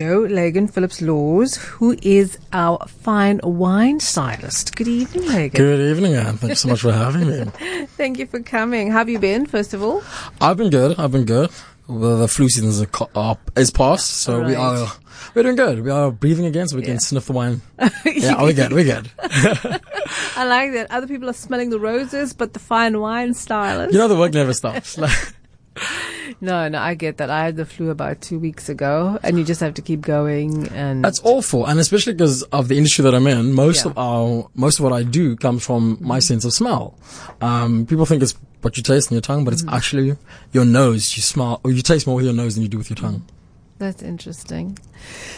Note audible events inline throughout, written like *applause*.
Joe Leagan Phillips Laws, who is our fine wine stylist. Good evening, Leagan. Good evening, Anne. Thanks so much for having me. *laughs* Thank you for coming. How have you been, first of all? I've been good. I've been good. The, the flu season is, up, uh, is past, so we are we're doing good. We are breathing again, so we Yeah. can sniff the wine. *laughs* yeah, we're good. We're good. *laughs* I like that. Other people are smelling the roses, but the fine wine stylist. You know, the work never stops. Like, No, no, I get that. I had the flu about two weeks ago, and you just have to keep going. And that's awful, and especially because of the industry that I'm in. Most Yeah. of our most of what I do comes from my sense of smell. Um, people think it's what you taste in your tongue, but it's actually your nose. You smell, or you taste more with your nose than you do with your tongue. That's interesting.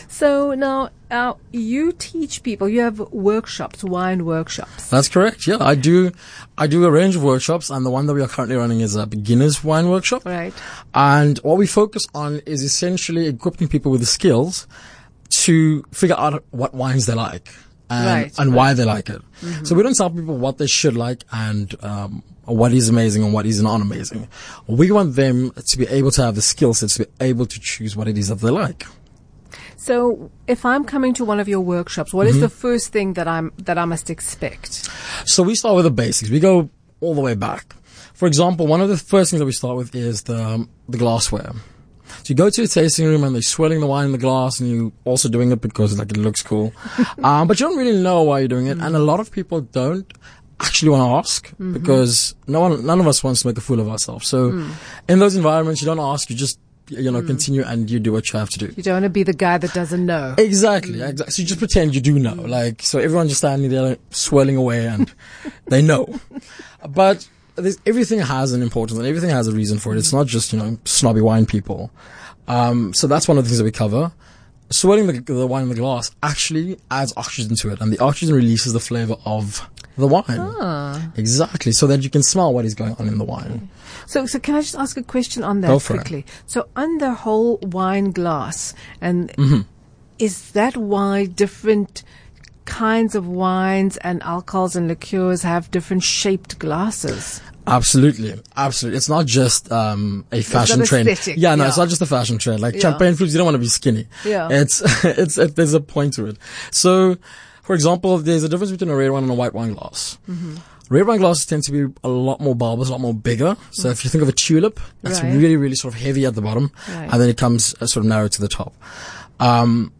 So now, uh, you teach people. You have workshops, wine workshops. That's correct. Yeah, I do. I do a range of workshops, and the one that we are currently running is a beginners wine workshop. Right. And what we focus on is essentially equipping people with the skills to figure out what wines they like and, Right, and why they like it. So we don't tell people what they should like and um, what is amazing and what is not amazing. We want them to be able to have the skill sets to be able to choose what it is that they like. So, if I'm coming to one of your workshops, what is Mm-hmm. the first thing that I'm that I must expect? So we start with the basics. We go all the way back. For example, one of the first things that we start with is the um, the glassware. So you go to a tasting room and they're swirling the wine in the glass, and you're also doing it because like it looks cool, *laughs* um, but you don't really know why you're doing it. And a lot of people don't actually want to ask mm-hmm. because no one, none of us wants to make a fool of ourselves. So mm. in those environments, you don't ask. You just you know mm. continue and you do what you have to do. You don't want to be the guy that doesn't know. Exactly, mm. exactly. So you just pretend you do know, like so everyone's just standing there like, swirling away, and *laughs* they know. *laughs* But everything has an importance, and everything has a reason for it. It's not just you know snobby wine people. Um, so that's one of the things that we cover. Swirling the, the wine in the glass actually adds oxygen to it, and the oxygen releases the flavor of the wine. Ah. Exactly, so that you can smell what is going on in the wine. So, so can I just ask a question on that Go for it. quickly? So, on the whole wine glass, and Mm-hmm. is that why different kinds of wines and alcohols and liqueurs have different shaped glasses? Absolutely, absolutely. It's not just um, a fashion trend. aesthetic, Yeah, no, yeah. it's not just a fashion trend. Like Yeah. champagne flutes, you don't want to be skinny. Yeah. it's *laughs* it's it, there's a point to it. So, for example, there's a difference between a red wine and a white wine glass. Mm-hmm. Red wine glasses tend to be a lot more bulbous, a lot more bigger. So if you think of a tulip, that's Right. really, really sort of heavy at the bottom, Right. and then it comes uh, sort of narrow to the top. Um,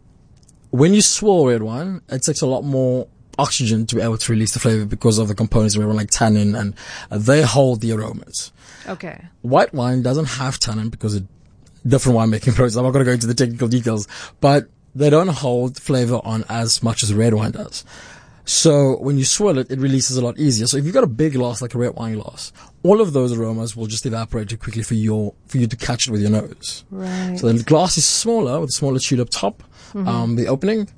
when you swirl red wine, it takes a lot more oxygen to be able to release the flavor because of the components of red like tannin, and uh, they hold the aromas. Okay. White wine doesn't have tannin because it different winemaking *laughs* process. I'm not going to go into the technical details, but they don't hold flavor on as much as red wine does. So when you swirl it, it releases a lot easier. So if you've got a big glass like a red wine glass, all of those aromas will just evaporate too quickly for your for you to catch it with your nose. Right. So the glass is smaller with a smaller up top, um, the opening,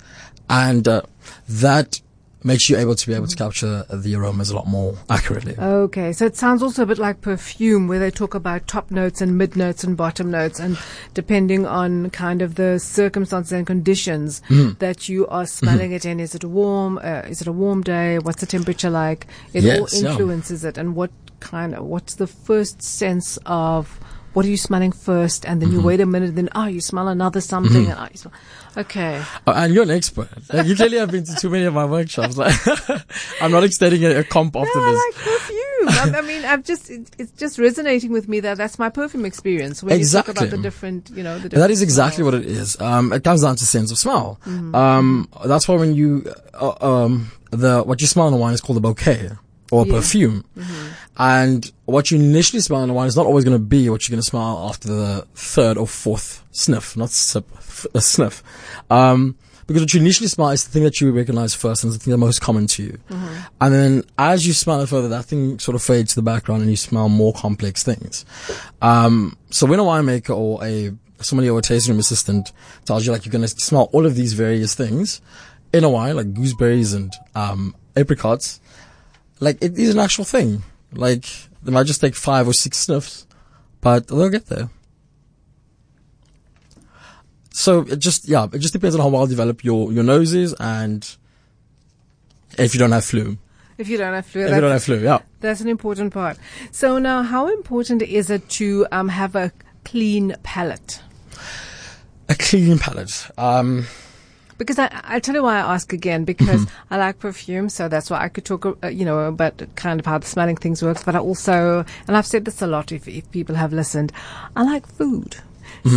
and uh, that makes you able to be able to capture the aromas a lot more accurately. Okay, so it sounds also a bit like perfume, where they talk about top notes and mid notes and bottom notes, and depending on kind of the circumstances and conditions Mm-hmm. that you are smelling it in. Is it warm? Uh, is it a warm day? What's the temperature like? It all Yes, yeah. influences it, and what kind of what's the first sense of what are you smelling first, and then Mm-hmm. you wait a minute, and then oh, you smell another something, and oh, you smell. Okay, Uh, and you're an expert. Like, you clearly have been to too many of my workshops. Like, *laughs* I'm not extending a, a comp after No, I this. like perfume. I, I mean, I've just it, it's just resonating with me that that's my perfume experience. When you talk Exactly. about the different, you know, the different is exactly smells. what it is. Um, it comes down to sense of smell. Mm-hmm. Um, that's why when you, uh, um, the, what you smell in the wine is called a bouquet or a Yeah. perfume. Mm-hmm. And what you initially smell in the wine is not always going to be what you're going to smell after the third or fourth sniff, not sip, f- a sniff. Um, because what you initially smell is the thing that you recognize first and is the thing that's most common to you. Mm-hmm. And then as you smell it further, that thing sort of fades to the background and you smell more complex things. Um, so when a winemaker or a somebody or a tasting room assistant tells you like you're going to smell all of these various things in a wine, like gooseberries and um, apricots, like it is an actual thing. Like they might just take five or six sniffs, but they'll get there. So it just yeah, it just depends on how well developed your your nose is and if you don't have flu. If you don't have flu, If you don't have flu, yeah. that's an important part. So now, how important is it to um, have a clean palate? A clean palate. Um, Because I, I tell you why I ask again because I like perfume, so that's why I could talk, uh, you know, about kind of how the smelling things works. But I also, and I've said this a lot if, if people have listened, I like food.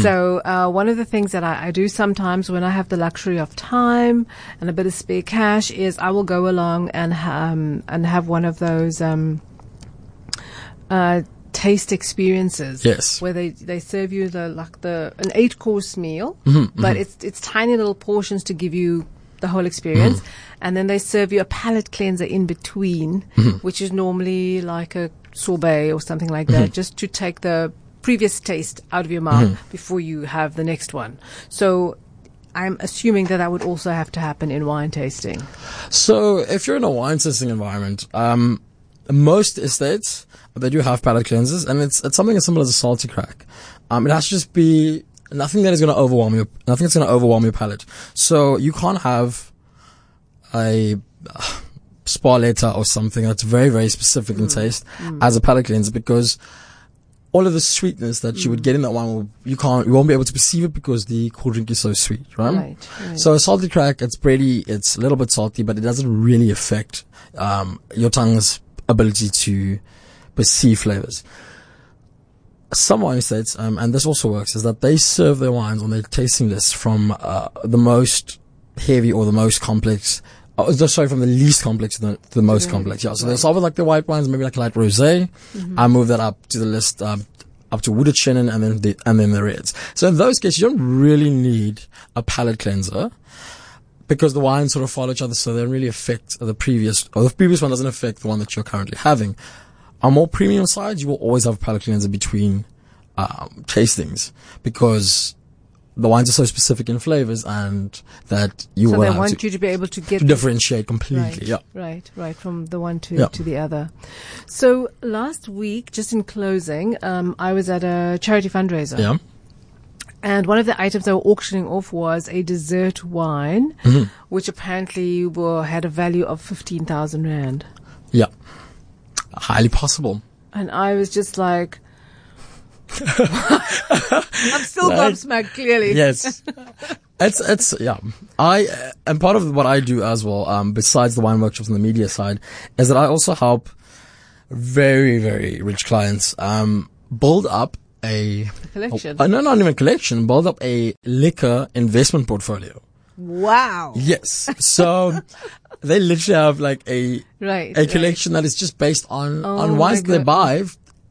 So uh, one of the things that I, I do sometimes when I have the luxury of time and a bit of spare cash is I will go along and um, and have one of those um, uh, taste experiences. Yes. where they, they serve you the like the an eight course meal, Mm-hmm, but it's it's tiny little portions to give you the whole experience, Mm-hmm. and then they serve you a palate cleanser in between, Mm-hmm. which is normally like a sorbet or something like Mm-hmm. that, just to take the previous taste out of your mouth Mm-hmm. before you have the next one. So. I'm assuming that that would also have to happen in wine tasting. So if you're in a wine tasting environment, um, most estates they do have palate cleansers, and it's it's something as simple as a Salticrax. Um, it has to just be nothing that is going to overwhelm you. Nothing that's going to overwhelm your palate. So you can't have a uh, sparletta or something that's very very specific in taste as a palate cleanser because all of the sweetness that you would get in that wine, will, you can't, you won't be able to perceive it because the cool drink is so sweet, right? Right, right. So a Salticrax, it's pretty, it's a little bit salty, but it doesn't really affect um, your tongue's ability to perceive flavors. Some wine estates, um, and this also works, is that they serve their wines on their tasting list from uh, the most heavy or the most complex. Oh, sorry, from the least complex to the, to the most the- complex. Yeah, so right. start with like the white wines, maybe like a light rosé. I move that up to the list, um, up to wooded Chenin and then the, and then the reds. So in those cases, you don't really need a palate cleanser because the wines sort of follow each other, so they don't really affect the previous, or the previous one doesn't affect the one that you're currently having. On more premium sides, you will always have a palate cleanser between um, tastings because the wines are so specific in flavors and that you So will they want to, you to be able to get to differentiate completely. Right, Yeah. right, right, from the one to, Yeah. to the other. So last week, just in closing, um, I was at a charity fundraiser. Yeah. And one of the items they were auctioning off was a dessert wine, Mm-hmm. which apparently were, had a value of 15,000 Rand. Yeah. Highly possible. And I was just like, *laughs* I'm still Right. gobsmacked, clearly. Yes. It's, it's, yeah. I, uh, and part of what I do as well, um, besides the wine workshops and the media side, is that I also help very, very rich clients, um, build up a, Collection. uh, no, not even collection, build up a liquor investment portfolio. wow. Yes. So *laughs* they literally have like a, Right. a right. collection that is just based on, Oh on wines they buy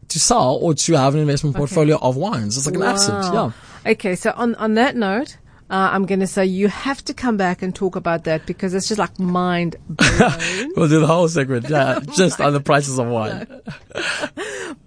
to sell or to have an investment portfolio of wines. It's like an asset. Yeah. Okay, so on on that note, uh, I'm going to say you have to come back and talk about that because it's just like mind blowing. *laughs* We'll do the whole segment, yeah, *laughs* just on the prices of wine.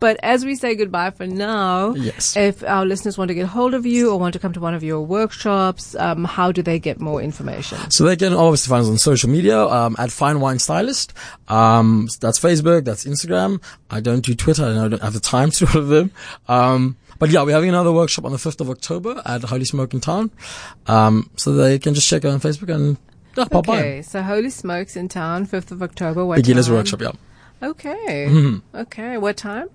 But as we say goodbye for now, Yes. if our listeners want to get hold of you or want to come to one of your workshops, um, how do they get more information? So they can obviously find us on social media, um, at Fine Wine Stylist. Um, that's Facebook, that's Instagram. I don't do Twitter, I don't have the time *laughs* to do all of them. Um, but yeah, we're having another workshop on the 5th of October at Holy Smoke in town. Um, so they can just check out on Facebook and yeah, pop by. Okay, so Holy Smokes in town, 5th of October. What Beginners time? workshop, yeah. Okay. Mm-hmm. Okay, what time?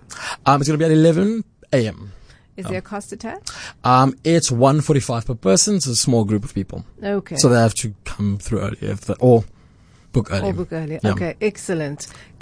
Um, it's going to be at 11 a.m. Is there a cost attached? Um, it's 145 per person. It's a small group of people. Okay. So they have to come through early if the, or book early. or book earlier. Yeah. Okay, excellent.